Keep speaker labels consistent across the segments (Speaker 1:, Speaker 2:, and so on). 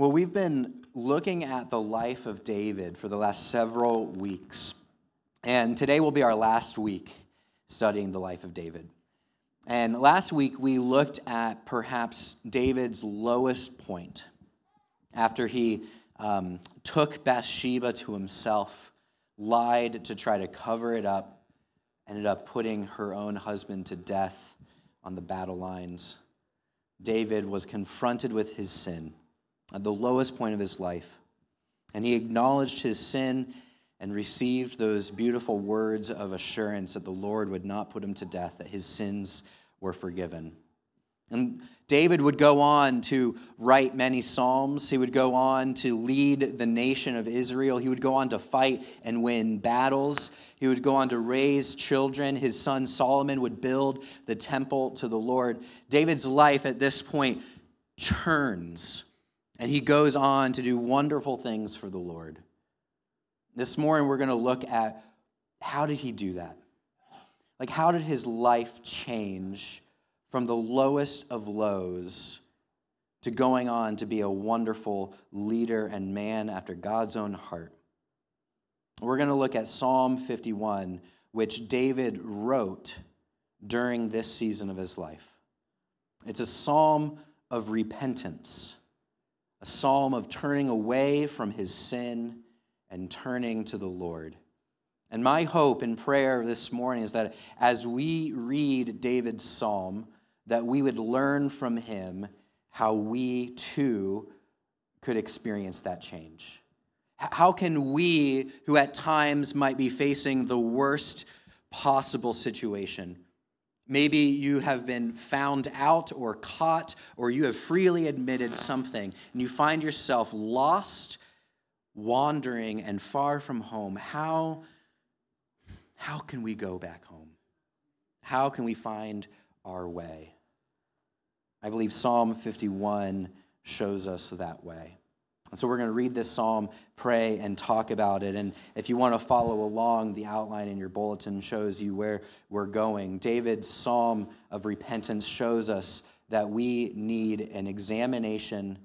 Speaker 1: Well, we've been looking at the life of David for the last several weeks. And today will be our last week studying the life of David. And last week we looked at perhaps David's lowest point after he um, took Bathsheba to himself, lied to try to cover it up, ended up putting her own husband to death on the battle lines. David was confronted with his sin at the lowest point of his life. And he acknowledged his sin and received those beautiful words of assurance that the Lord would not put him to death, that his sins were forgiven. And David would go on to write many psalms. He would go on to lead the nation of Israel. He would go on to fight and win battles. He would go on to raise children. His son Solomon would build the temple to the Lord. David's life at this point turns and he goes on to do wonderful things for the Lord. This morning, we're going to look at how did he do that? Like, how did his life change from the lowest of lows to going on to be a wonderful leader and man after God's own heart? We're going to look at Psalm 51, which David wrote during this season of his life. It's a psalm of repentance a psalm of turning away from his sin and turning to the Lord. And my hope and prayer this morning is that as we read David's psalm, that we would learn from him how we too could experience that change. How can we, who at times might be facing the worst possible situation, Maybe you have been found out or caught, or you have freely admitted something, and you find yourself lost, wandering, and far from home. How, how can we go back home? How can we find our way? I believe Psalm 51 shows us that way. And so we're going to read this psalm, pray, and talk about it. And if you want to follow along, the outline in your bulletin shows you where we're going. David's psalm of repentance shows us that we need an examination,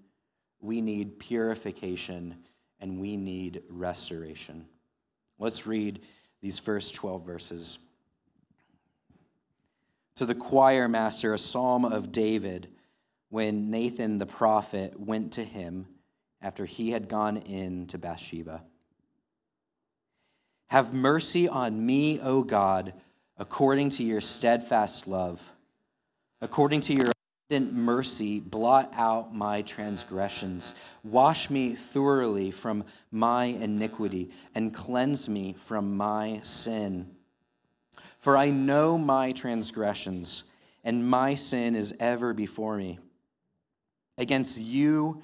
Speaker 1: we need purification, and we need restoration. Let's read these first 12 verses. To the choir master, a psalm of David, when Nathan the prophet went to him after he had gone in to Bathsheba. Have mercy on me, O God, according to your steadfast love. According to your abundant mercy, blot out my transgressions. Wash me thoroughly from my iniquity and cleanse me from my sin. For I know my transgressions, and my sin is ever before me. Against you,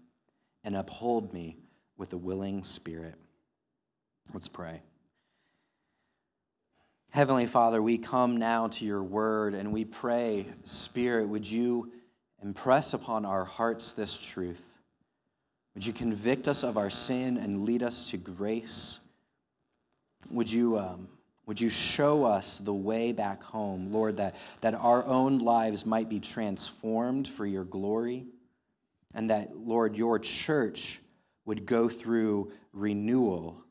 Speaker 1: and uphold me with a willing spirit. Let's pray. Heavenly Father, we come now to your word and we pray, Spirit, would you impress upon our hearts this truth? Would you convict us of our sin and lead us to grace? Would you, um, would you show us the way back home, Lord, that, that our own lives might be transformed for your glory? And that, Lord, your church would go through renewal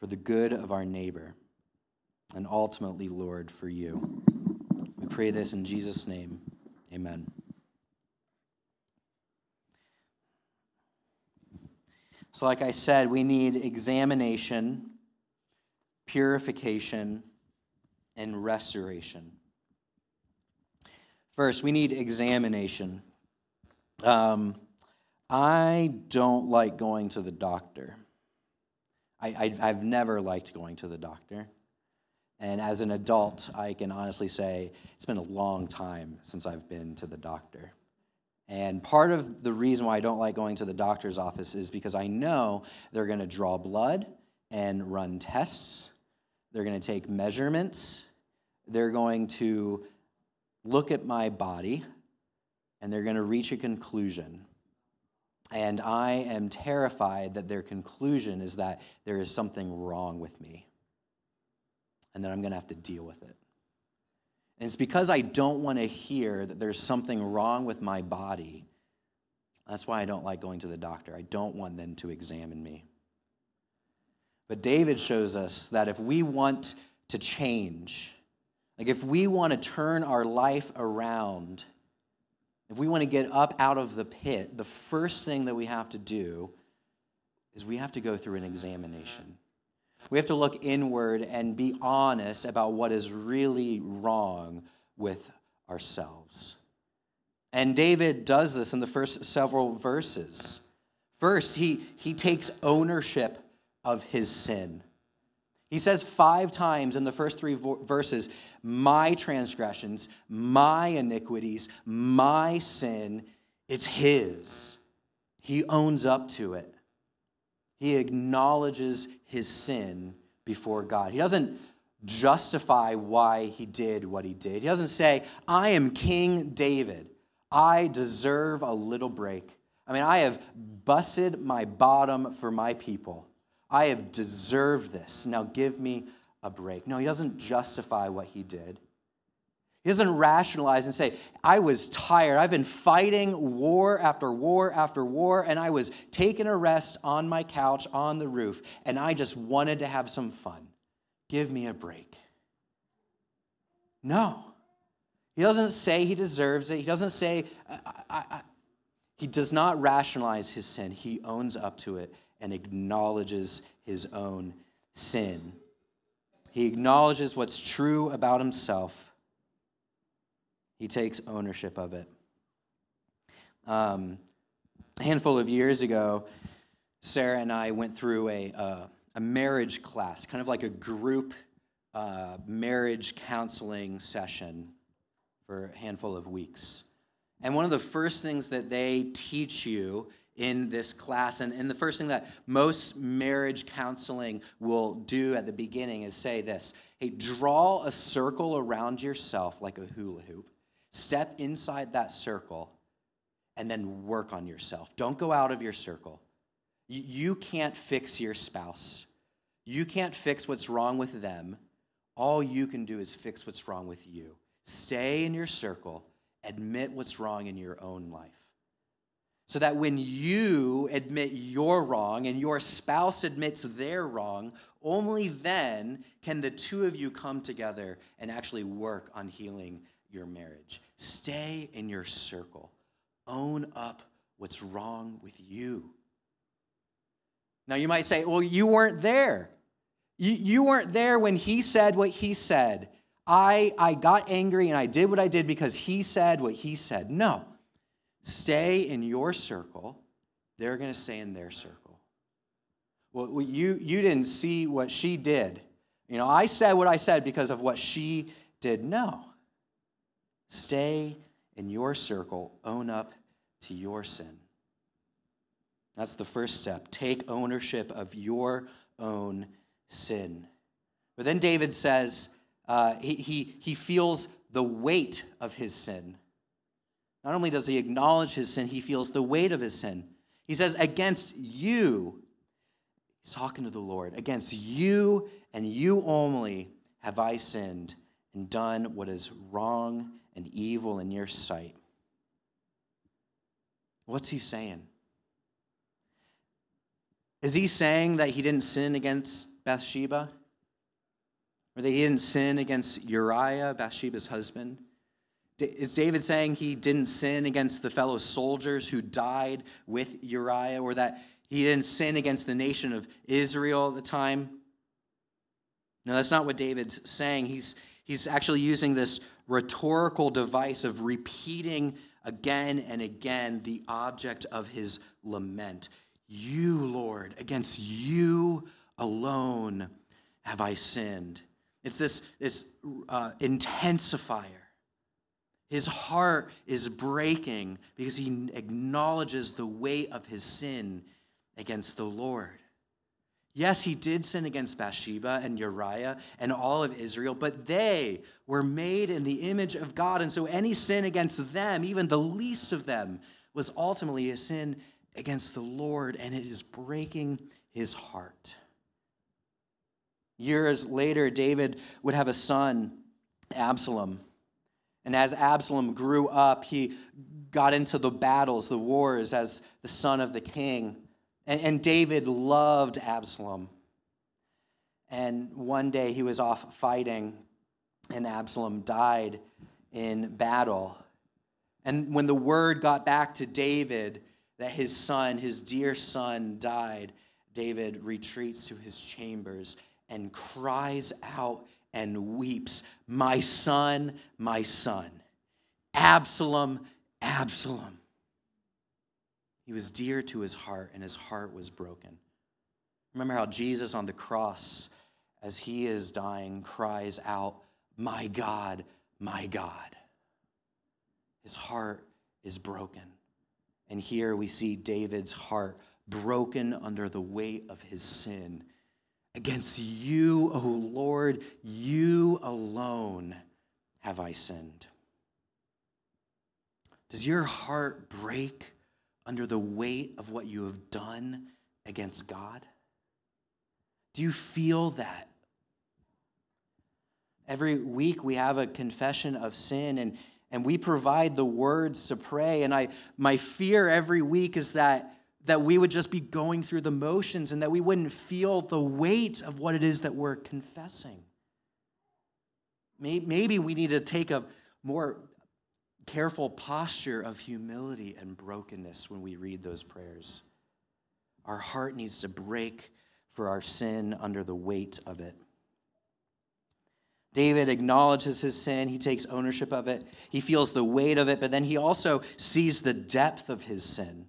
Speaker 1: for the good of our neighbor, and ultimately, Lord, for you. We pray this in Jesus' name. Amen. So, like I said, we need examination, purification, and restoration. First, we need examination. Um, I don't like going to the doctor. I, have never liked going to the doctor. And as an adult, I can honestly say it's been a long time since I've been to the doctor. And part of the reason why I don't like going to the doctor's office is because I know they're going to draw blood and run tests. They're going to take measurements. They're going to look at my body and they're going to reach a conclusion. And I am terrified that their conclusion is that there is something wrong with me and that I'm going to have to deal with it. And it's because I don't want to hear that there's something wrong with my body. That's why I don't like going to the doctor. I don't want them to examine me. But David shows us that if we want to change, like if we want to turn our life around, if we want to get up out of the pit, the first thing that we have to do is we have to go through an examination. We have to look inward and be honest about what is really wrong with ourselves. And David does this in the first several verses. First, he, he takes ownership of his sin. He says five times in the first three verses, my transgressions, my iniquities, my sin, it's his. He owns up to it. He acknowledges his sin before God. He doesn't justify why he did what he did. He doesn't say, I am King David. I deserve a little break. I mean, I have busted my bottom for my people. I have deserved this. Now give me a break. No, he doesn't justify what he did. He doesn't rationalize and say, I was tired. I've been fighting war after war after war, and I was taking a rest on my couch on the roof, and I just wanted to have some fun. Give me a break. No. He doesn't say he deserves it. He doesn't say, I, I, I. he does not rationalize his sin. He owns up to it and acknowledges his own sin. He acknowledges what's true about himself. He takes ownership of it. Um, a handful of years ago, Sarah and I went through a, uh, a marriage class, kind of like a group uh, marriage counseling session for a handful of weeks. And one of the first things that they teach you in this class. And, and the first thing that most marriage counseling will do at the beginning is say this hey, draw a circle around yourself like a hula hoop, step inside that circle, and then work on yourself. Don't go out of your circle. You, you can't fix your spouse, you can't fix what's wrong with them. All you can do is fix what's wrong with you. Stay in your circle, admit what's wrong in your own life so that when you admit you're wrong and your spouse admits they're wrong, only then can the two of you come together and actually work on healing your marriage. Stay in your circle, own up what's wrong with you. Now, you might say, well, you weren't there. You, you weren't there when he said what he said. I, I got angry and I did what I did because he said what he said. No. Stay in your circle, they're going to stay in their circle. Well, you, you didn't see what she did. You know, I said what I said because of what she did. No. Stay in your circle, own up to your sin. That's the first step. Take ownership of your own sin. But then David says uh, he, he, he feels the weight of his sin. Not only does he acknowledge his sin, he feels the weight of his sin. He says, Against you, he's talking to the Lord, against you and you only have I sinned and done what is wrong and evil in your sight. What's he saying? Is he saying that he didn't sin against Bathsheba? Or that he didn't sin against Uriah, Bathsheba's husband? Is David saying he didn't sin against the fellow soldiers who died with Uriah or that he didn't sin against the nation of Israel at the time? No, that's not what David's saying. He's, he's actually using this rhetorical device of repeating again and again the object of his lament. You, Lord, against you alone have I sinned. It's this, this uh, intensifier. His heart is breaking because he acknowledges the weight of his sin against the Lord. Yes, he did sin against Bathsheba and Uriah and all of Israel, but they were made in the image of God. And so any sin against them, even the least of them, was ultimately a sin against the Lord, and it is breaking his heart. Years later, David would have a son, Absalom. And as Absalom grew up, he got into the battles, the wars, as the son of the king. And, and David loved Absalom. And one day he was off fighting, and Absalom died in battle. And when the word got back to David that his son, his dear son, died, David retreats to his chambers and cries out and weeps, My son, my son, Absalom, Absalom. He was dear to his heart, and his heart was broken. Remember how Jesus on the cross, as he is dying, cries out, My God, my God. His heart is broken. And here we see David's heart broken under the weight of his sin. Against you, O Lord, you alone have I sinned. Does your heart break under the weight of what you have done against God? Do you feel that? Every week we have a confession of sin and, and we provide the words to pray. And I, my fear every week is that, that we would just be going through the motions and that we wouldn't feel the weight of what it is that we're confessing. Maybe we need to take a more careful posture of humility and brokenness when we read those prayers. Our heart needs to break for our sin under the weight of it. David acknowledges his sin. He takes ownership of it. He feels the weight of it, but then he also sees the depth of his sin.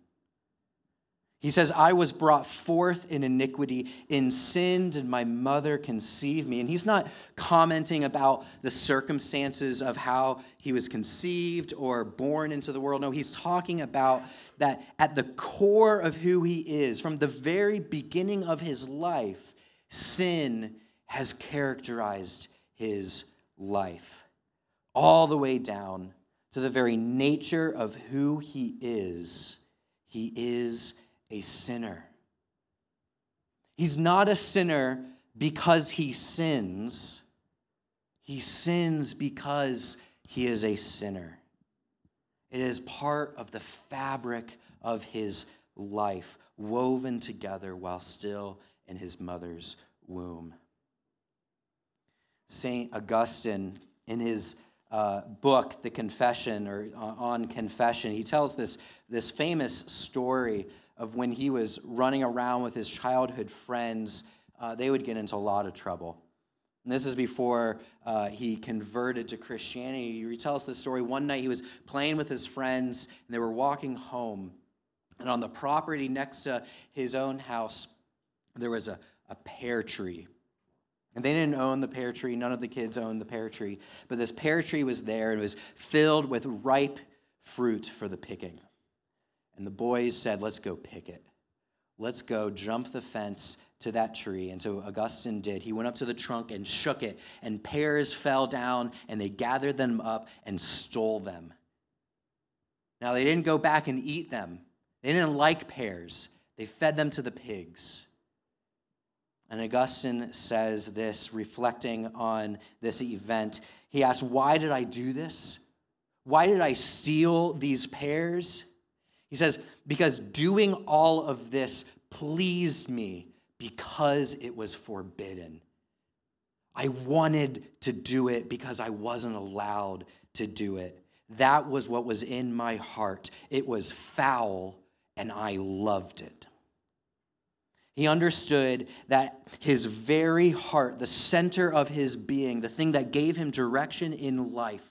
Speaker 1: He says, I was brought forth in iniquity. In sin did my mother conceive me. And he's not commenting about the circumstances of how he was conceived or born into the world. No, he's talking about that at the core of who he is, from the very beginning of his life, sin has characterized his life, all the way down to the very nature of who he is. He is a sinner. He's not a sinner because he sins, he sins because he is a sinner. It is part of the fabric of his life, woven together while still in his mother's womb. St. Augustine, in his uh, book, The Confession, or uh, on confession, he tells this, this famous story of when he was running around with his childhood friends, uh, they would get into a lot of trouble. And this is before uh, he converted to Christianity. He tells this story. One night he was playing with his friends, and they were walking home. And on the property next to his own house, there was a, a pear tree. And they didn't own the pear tree. None of the kids owned the pear tree. But this pear tree was there and it was filled with ripe fruit for the picking. And the boys said, Let's go pick it. Let's go jump the fence to that tree. And so Augustine did. He went up to the trunk and shook it, and pears fell down, and they gathered them up and stole them. Now, they didn't go back and eat them, they didn't like pears. They fed them to the pigs. And Augustine says this, reflecting on this event. He asks, Why did I do this? Why did I steal these pears? He says, Because doing all of this pleased me because it was forbidden. I wanted to do it because I wasn't allowed to do it. That was what was in my heart. It was foul, and I loved it. He understood that his very heart, the center of his being, the thing that gave him direction in life,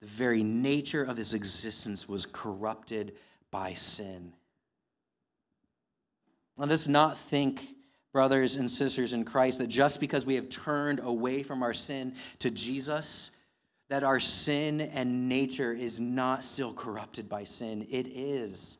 Speaker 1: the very nature of his existence was corrupted by sin. Let us not think, brothers and sisters in Christ, that just because we have turned away from our sin to Jesus, that our sin and nature is not still corrupted by sin. It is.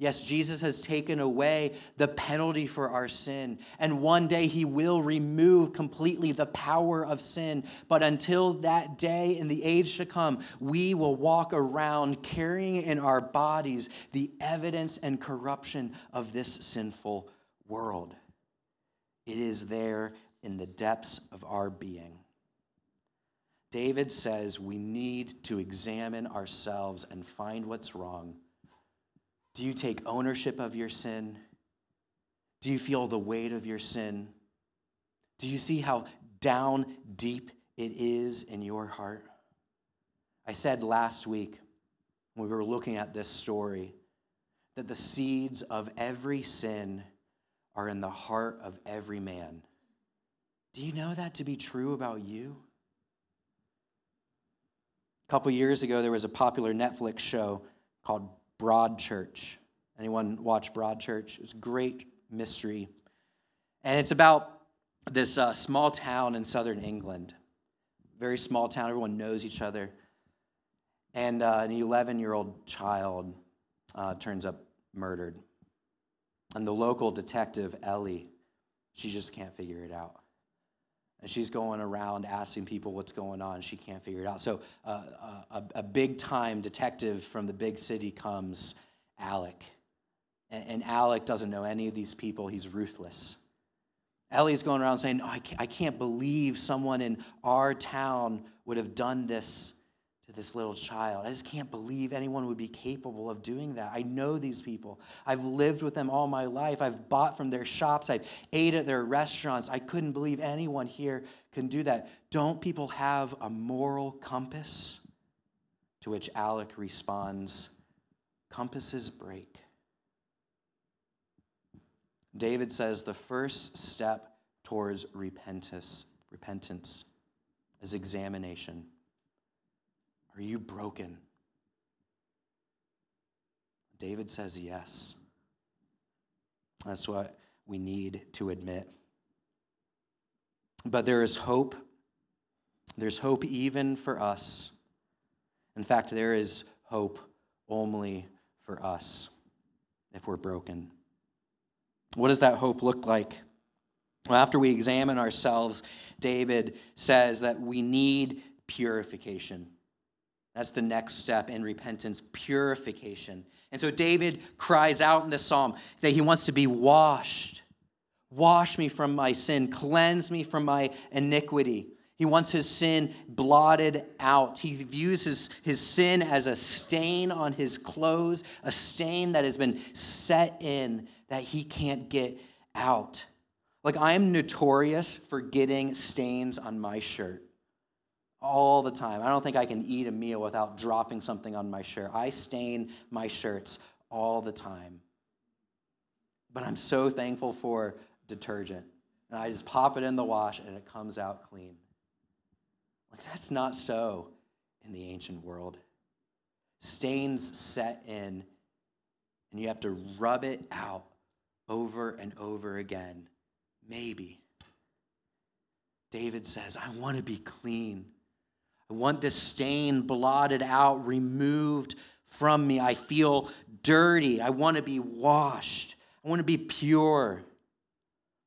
Speaker 1: Yes, Jesus has taken away the penalty for our sin. And one day he will remove completely the power of sin. But until that day in the age to come, we will walk around carrying in our bodies the evidence and corruption of this sinful world. It is there in the depths of our being. David says we need to examine ourselves and find what's wrong do you take ownership of your sin? Do you feel the weight of your sin? Do you see how down deep it is in your heart? I said last week when we were looking at this story that the seeds of every sin are in the heart of every man. Do you know that to be true about you? A couple years ago, there was a popular Netflix show called Broadchurch. Anyone watch Broadchurch? It's a great mystery. And it's about this uh, small town in southern England. Very small town, everyone knows each other. And uh, an 11 year old child uh, turns up murdered. And the local detective, Ellie, she just can't figure it out. And she's going around asking people what's going on. She can't figure it out. So uh, uh, a, a big time detective from the big city comes, Alec. And, and, Alec doesn't know any of these people. He's ruthless. Ellie's going around saying, oh, I, can't, I can't believe someone in our town would have done this to this little child. I just can't believe anyone would be capable of doing that. I know these people. I've lived with them all my life. I've bought from their shops. I've ate at their restaurants. I couldn't believe anyone here can do that. Don't people have a moral compass? To which Alec responds, Compasses break. David says the first step towards repentance, repentance is examination. Are you broken? David says yes. That's what we need to admit. But there is hope. There's hope even for us. In fact, there is hope only for us if we're broken. What does that hope look like? Well, after we examine ourselves, David says that we need purification. That's the next step in repentance, purification. And so David cries out in this psalm that he wants to be washed. Wash me from my sin, cleanse me from my iniquity. He wants his sin blotted out. He views his, his sin as a stain on his clothes, a stain that has been set in that he can't get out. Like, I am notorious for getting stains on my shirt all the time. I don't think I can eat a meal without dropping something on my shirt. I stain my shirts all the time. But I'm so thankful for detergent. And I just pop it in the wash and it comes out clean. Like, that's not so in the ancient world. Stains set in, and you have to rub it out over and over again. Maybe. David says, I want to be clean. I want this stain blotted out, removed from me. I feel dirty. I want to be washed. I want to be pure.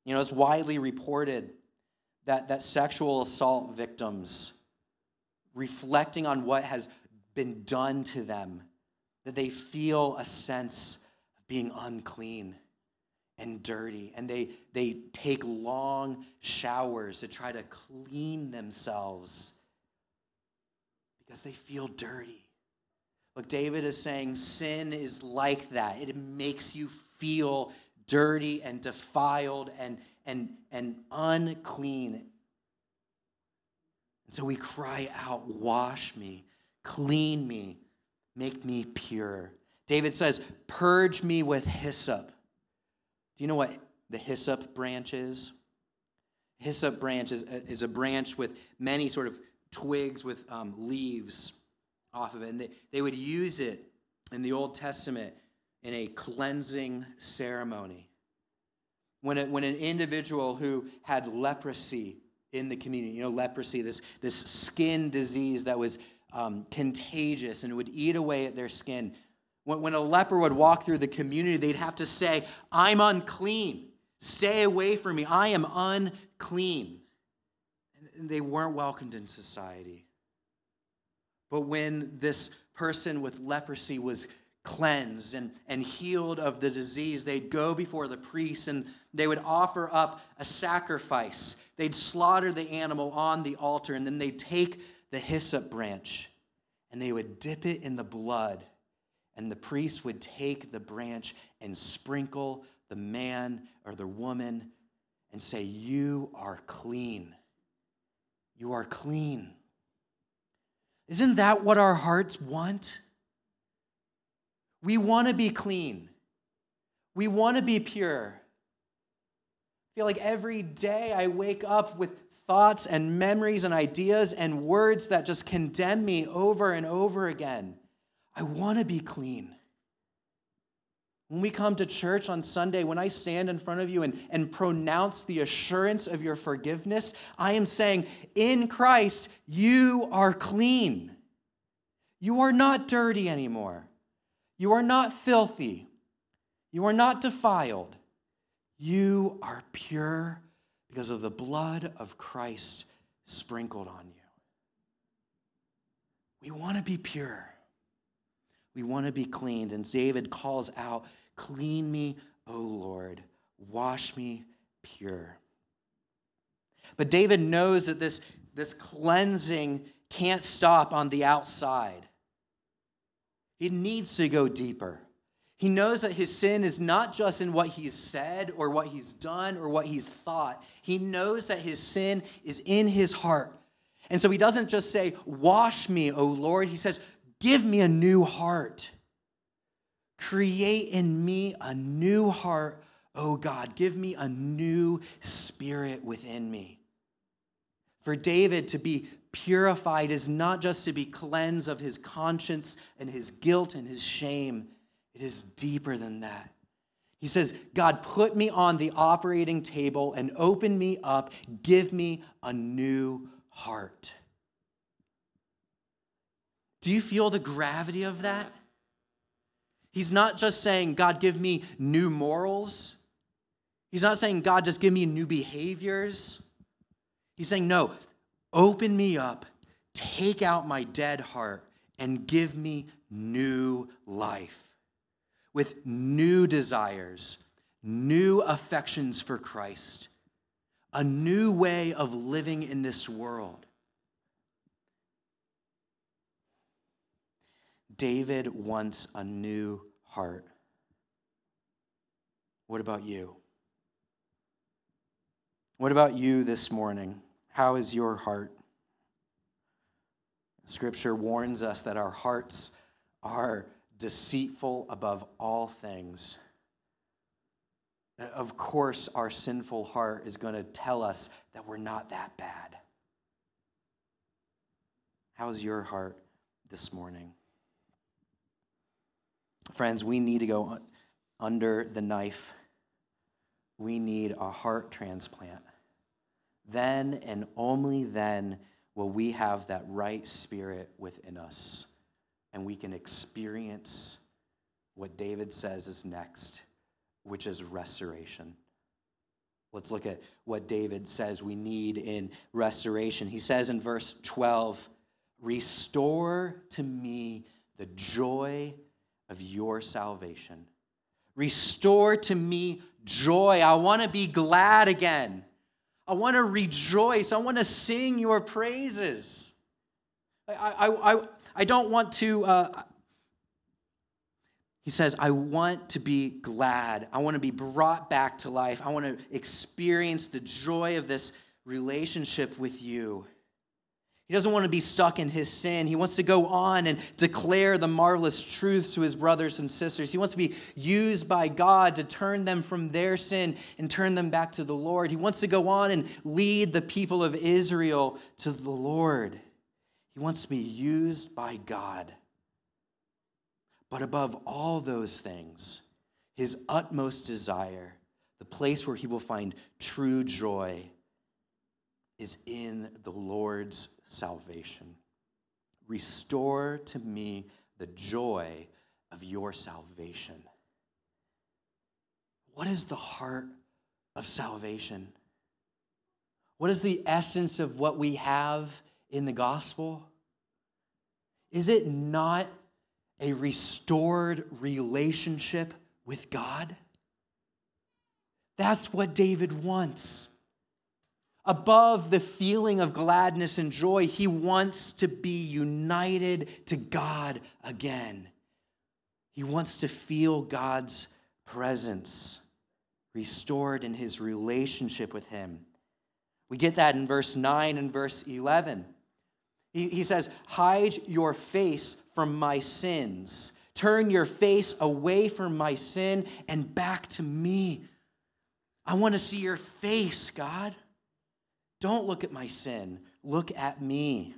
Speaker 1: You know, it's widely reported that, that sexual assault victims, reflecting on what has been done to them, that they feel a sense of being unclean and dirty. And they, they take long showers to try to clean themselves because they feel dirty. Look, David is saying sin is like that. It makes you feel dirty and defiled and, and, and unclean. And so we cry out, Wash me, clean me, make me pure. David says, Purge me with hyssop. Do you know what the hyssop branch is? Hyssop branch is, is a branch with many sort of twigs with um, leaves off of it. And they, they would use it in the Old Testament in a cleansing ceremony. When, it, when an individual who had leprosy in the community, you know, leprosy, this, this skin disease that was um, contagious and would eat away at their skin, when, when a leper would walk through the community, they'd have to say, I'm unclean. Stay away from me. I am unclean. They weren't welcomed in society. But when this person with leprosy was cleansed and, and healed of the disease, they'd go before the priest and they would offer up a sacrifice. They'd slaughter the animal on the altar and then they'd take the hyssop branch and they would dip it in the blood. And the priest would take the branch and sprinkle the man or the woman and say, You are clean. You are clean. Isn't that what our hearts want? We want to be clean. We want to be pure. I feel like every day I wake up with thoughts and memories and ideas and words that just condemn me over and over again. I want to be clean. When we come to church on Sunday, when I stand in front of you and, and pronounce the assurance of your forgiveness, I am saying, in Christ, you are clean. You are not dirty anymore. You are not filthy. You are not defiled. You are pure because of the blood of Christ sprinkled on you. We want to be pure. We want to be cleaned. And David calls out Clean me, O Lord. Wash me pure. But David knows that this, this cleansing can't stop on the outside. He needs to go deeper. He knows that his sin is not just in what he's said or what he's done or what he's thought. He knows that his sin is in his heart. And so he doesn't just say, Wash me, O Lord. He says, Give me a new heart. Create in me a new heart, O God. Give me a new spirit within me. For David to be purified is not just to be cleansed of his conscience and his guilt and his shame, it is deeper than that. He says, God, put me on the operating table and open me up. Give me a new heart. Do you feel the gravity of that? He's not just saying, God, give me new morals. He's not saying, God, just give me new behaviors. He's saying, no, open me up, take out my dead heart, and give me new life with new desires, new affections for Christ, a new way of living in this world. David wants a new heart. What about you? What about you this morning? How is your heart? Scripture warns us that our hearts are deceitful above all things. Of course, our sinful heart is going to tell us that we're not that bad. How's your heart this morning? Friends, we need to go under the knife. We need a heart transplant. Then and only then will we have that right spirit within us and we can experience what David says is next, which is restoration. Let's look at what David says we need in restoration. He says in verse 12, Restore to me the joy of your salvation. Restore to me joy. I want to be glad again. I want to rejoice. I want to sing your praises. I, I, I, I don't want to. Uh, he says, I want to be glad. I want to be brought back to life. I want to experience the joy of this relationship with you. He doesn't want to be stuck in his sin. He wants to go on and declare the marvelous truths to his brothers and sisters. He wants to be used by God to turn them from their sin and turn them back to the Lord. He wants to go on and lead the people of Israel to the Lord. He wants to be used by God. But above all those things, his utmost desire, the place where he will find true joy, is in the Lord's salvation. Restore to me the joy of your salvation. What is the heart of salvation? What is the essence of what we have in the gospel? Is it not a restored relationship with God? That's what David wants. Above the feeling of gladness and joy, he wants to be united to God again. He wants to feel God's presence restored in his relationship with him. We get that in verse 9 and verse 11. He, he says, Hide your face from my sins. Turn your face away from my sin and back to me. I want to see your face, God. Don't look at my sin, look at me.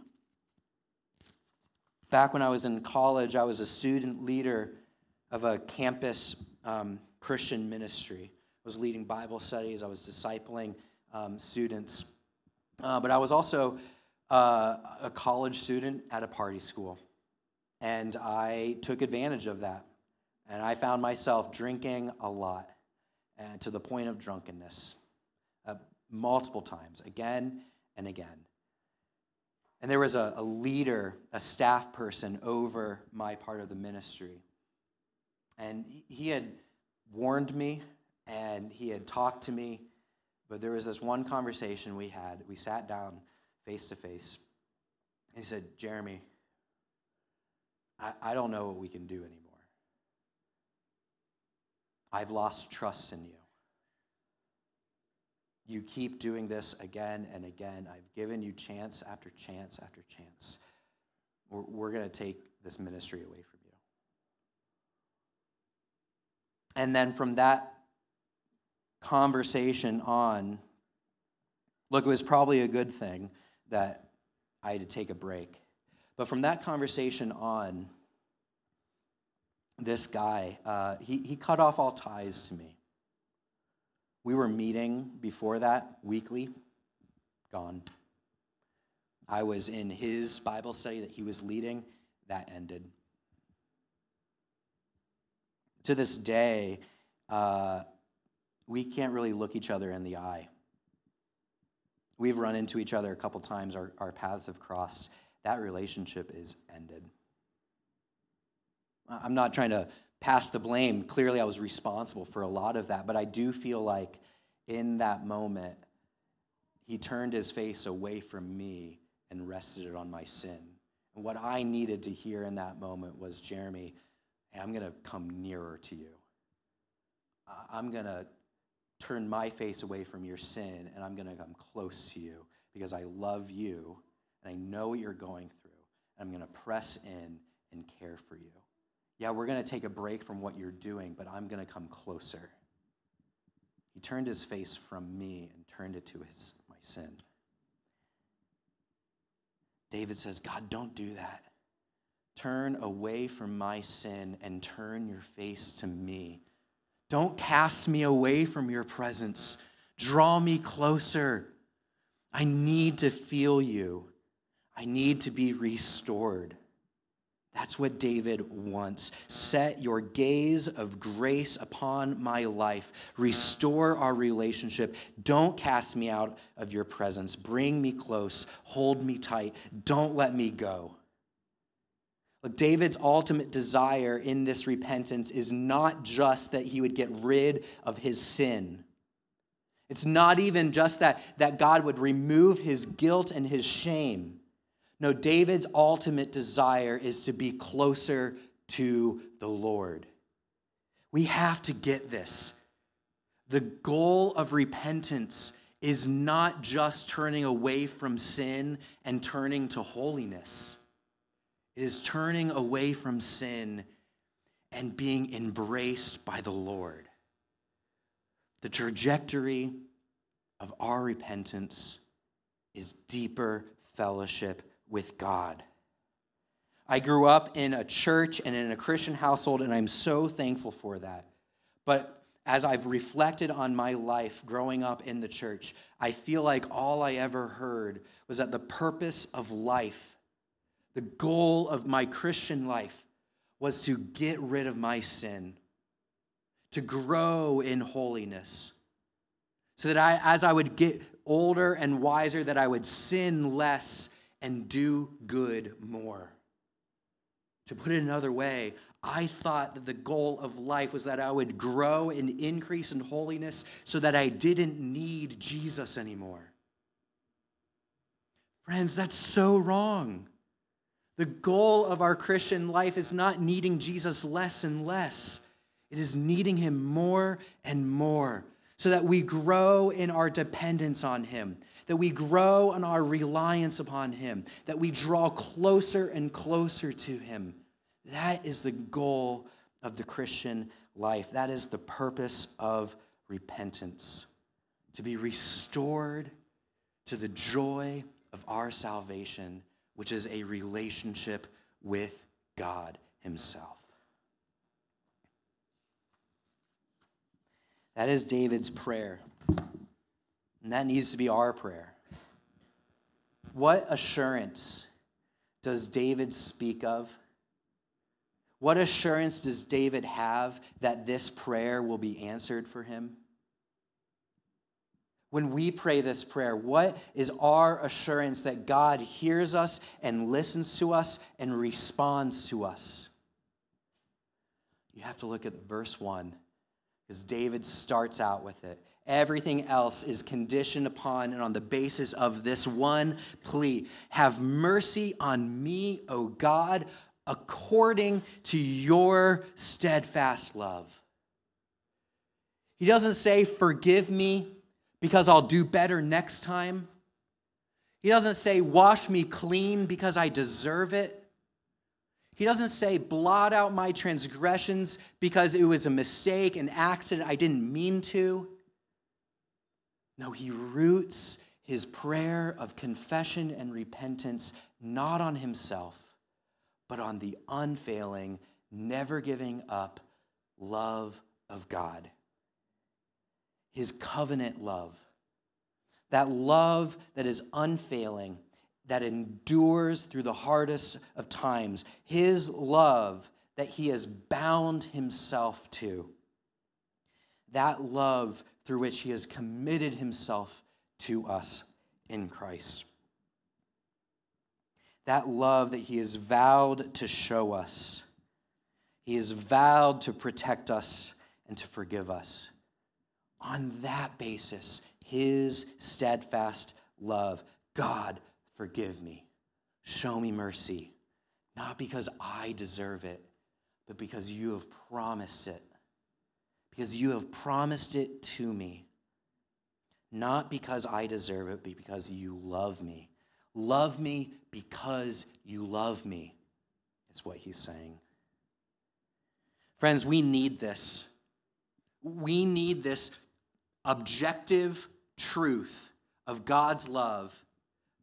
Speaker 1: Back when I was in college, I was a student leader of a campus um, Christian ministry. I was leading Bible studies, I was discipling um, students. Uh, but I was also uh, a college student at a party school. And I took advantage of that. And I found myself drinking a lot and to the point of drunkenness multiple times, again and again. And there was a, a leader, a staff person over my part of the ministry. And he had warned me and he had talked to me, but there was this one conversation we had. We sat down face to face. And he said, Jeremy, I, I don't know what we can do anymore. I've lost trust in you. You keep doing this again and again. I've given you chance after chance after chance. We're, we're going to take this ministry away from you. And then from that conversation on, look, it was probably a good thing that I had to take a break. But from that conversation on, this guy, uh, he, he cut off all ties to me. We were meeting before that weekly, gone. I was in his Bible study that he was leading, that ended. To this day, uh, we can't really look each other in the eye. We've run into each other a couple times, our, our paths have crossed. That relationship is ended. I'm not trying to pass the blame. Clearly, I was responsible for a lot of that, but I do feel like in that moment, he turned his face away from me and rested it on my sin. And what I needed to hear in that moment was Jeremy, hey, I'm going to come nearer to you. I'm going to turn my face away from your sin and I'm going to come close to you because I love you and I know what you're going through. And I'm going to press in and care for you. Yeah, we're going to take a break from what you're doing, but I'm going to come closer. He turned his face from me and turned it to his, my sin. David says, God, don't do that. Turn away from my sin and turn your face to me. Don't cast me away from your presence. Draw me closer. I need to feel you. I need to be restored. That's what David wants. Set your gaze of grace upon my life. Restore our relationship. Don't cast me out of your presence. Bring me close. Hold me tight. Don't let me go. Look, David's ultimate desire in this repentance is not just that he would get rid of his sin. It's not even just that, that God would remove his guilt and his shame. No, David's ultimate desire is to be closer to the Lord. We have to get this. The goal of repentance is not just turning away from sin and turning to holiness. It is turning away from sin and being embraced by the Lord. The trajectory of our repentance is deeper fellowship with God. I grew up in a church and in a Christian household, and I'm so thankful for that. But as I've reflected on my life growing up in the church, I feel like all I ever heard was that the purpose of life, the goal of my Christian life, was to get rid of my sin, to grow in holiness, so that I, as I would get older and wiser, that I would sin less and do good more. To put it another way, I thought that the goal of life was that I would grow and increase in holiness so that I didn't need Jesus anymore. Friends, that's so wrong. The goal of our Christian life is not needing Jesus less and less, it is needing him more and more so that we grow in our dependence on him, that we grow in our reliance upon him, that we draw closer and closer to him. That is the goal of the Christian life. That is the purpose of repentance to be restored to the joy of our salvation, which is a relationship with God Himself. That is David's prayer. And that needs to be our prayer. What assurance does David speak of? What assurance does David have that this prayer will be answered for him? When we pray this prayer, what is our assurance that God hears us and listens to us and responds to us? You have to look at verse 1 because David starts out with it. Everything else is conditioned upon and on the basis of this one plea Have mercy on me, O God, according to your steadfast love. He doesn't say, Forgive me because I'll do better next time. He doesn't say, Wash me clean because I deserve it. He doesn't say, blot out my transgressions because it was a mistake, an accident, I didn't mean to. No, he roots his prayer of confession and repentance not on himself, but on the unfailing, never giving up love of God. His covenant love. That love that is unfailing that endures through the hardest of times, his love that he has bound himself to, that love through which he has committed himself to us in Christ. That love that he has vowed to show us. He has vowed to protect us and to forgive us. On that basis, his steadfast love, God Forgive me. Show me mercy. Not because I deserve it, but because you have promised it. Because you have promised it to me. Not because I deserve it, but because you love me. Love me because you love me, is what he's saying. Friends, we need this. We need this objective truth of God's love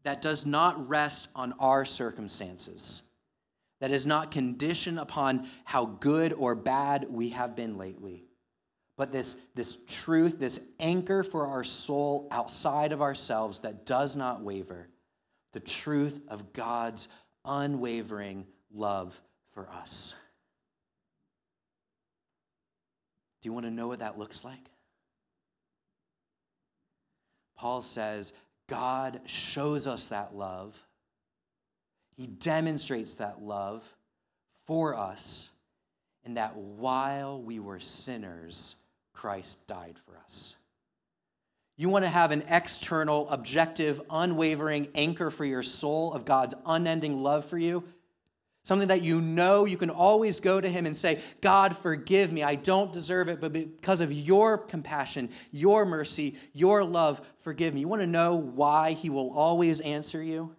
Speaker 1: that does not rest on our circumstances, that is not conditioned upon how good or bad we have been lately, but this, this truth, this anchor for our soul outside of ourselves that does not waver, the truth of God's unwavering love for us. Do you want to know what that looks like? Paul says, God shows us that love. He demonstrates that love for us, and that while we were sinners, Christ died for us. You want to have an external, objective, unwavering anchor for your soul of God's unending love for you? Something that you know you can always go to Him and say, God, forgive me. I don't deserve it, but because of your compassion, your mercy, your love, forgive me. You want to know why He will always answer you?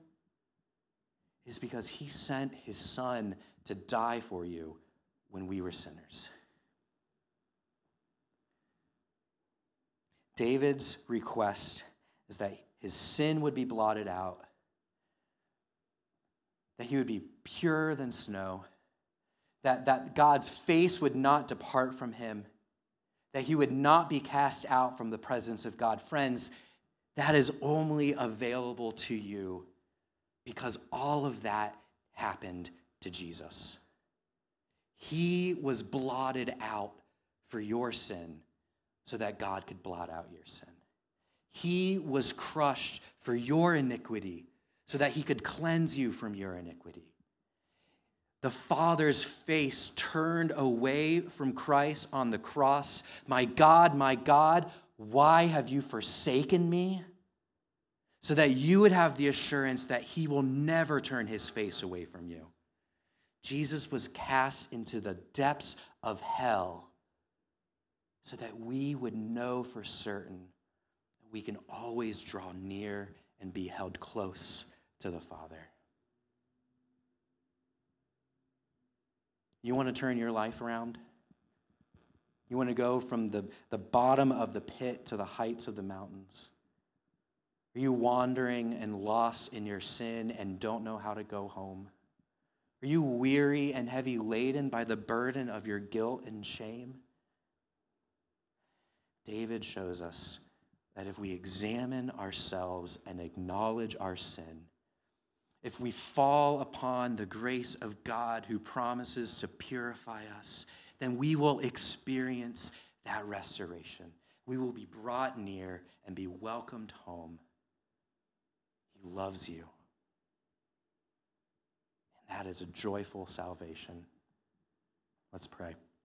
Speaker 1: Is because He sent His Son to die for you when we were sinners. David's request is that his sin would be blotted out, that he would be purer than snow, that, that God's face would not depart from him, that he would not be cast out from the presence of God. Friends, that is only available to you because all of that happened to Jesus. He was blotted out for your sin so that God could blot out your sin. He was crushed for your iniquity so that he could cleanse you from your iniquity. The Father's face turned away from Christ on the cross. My God, my God, why have you forsaken me? So that you would have the assurance that he will never turn his face away from you. Jesus was cast into the depths of hell so that we would know for certain that we can always draw near and be held close to the Father. You want to turn your life around? You want to go from the, the bottom of the pit to the heights of the mountains? Are you wandering and lost in your sin and don't know how to go home? Are you weary and heavy laden by the burden of your guilt and shame? David shows us that if we examine ourselves and acknowledge our sin, if we fall upon the grace of God who promises to purify us, then we will experience that restoration. We will be brought near and be welcomed home. He loves you. And that is a joyful salvation. Let's pray.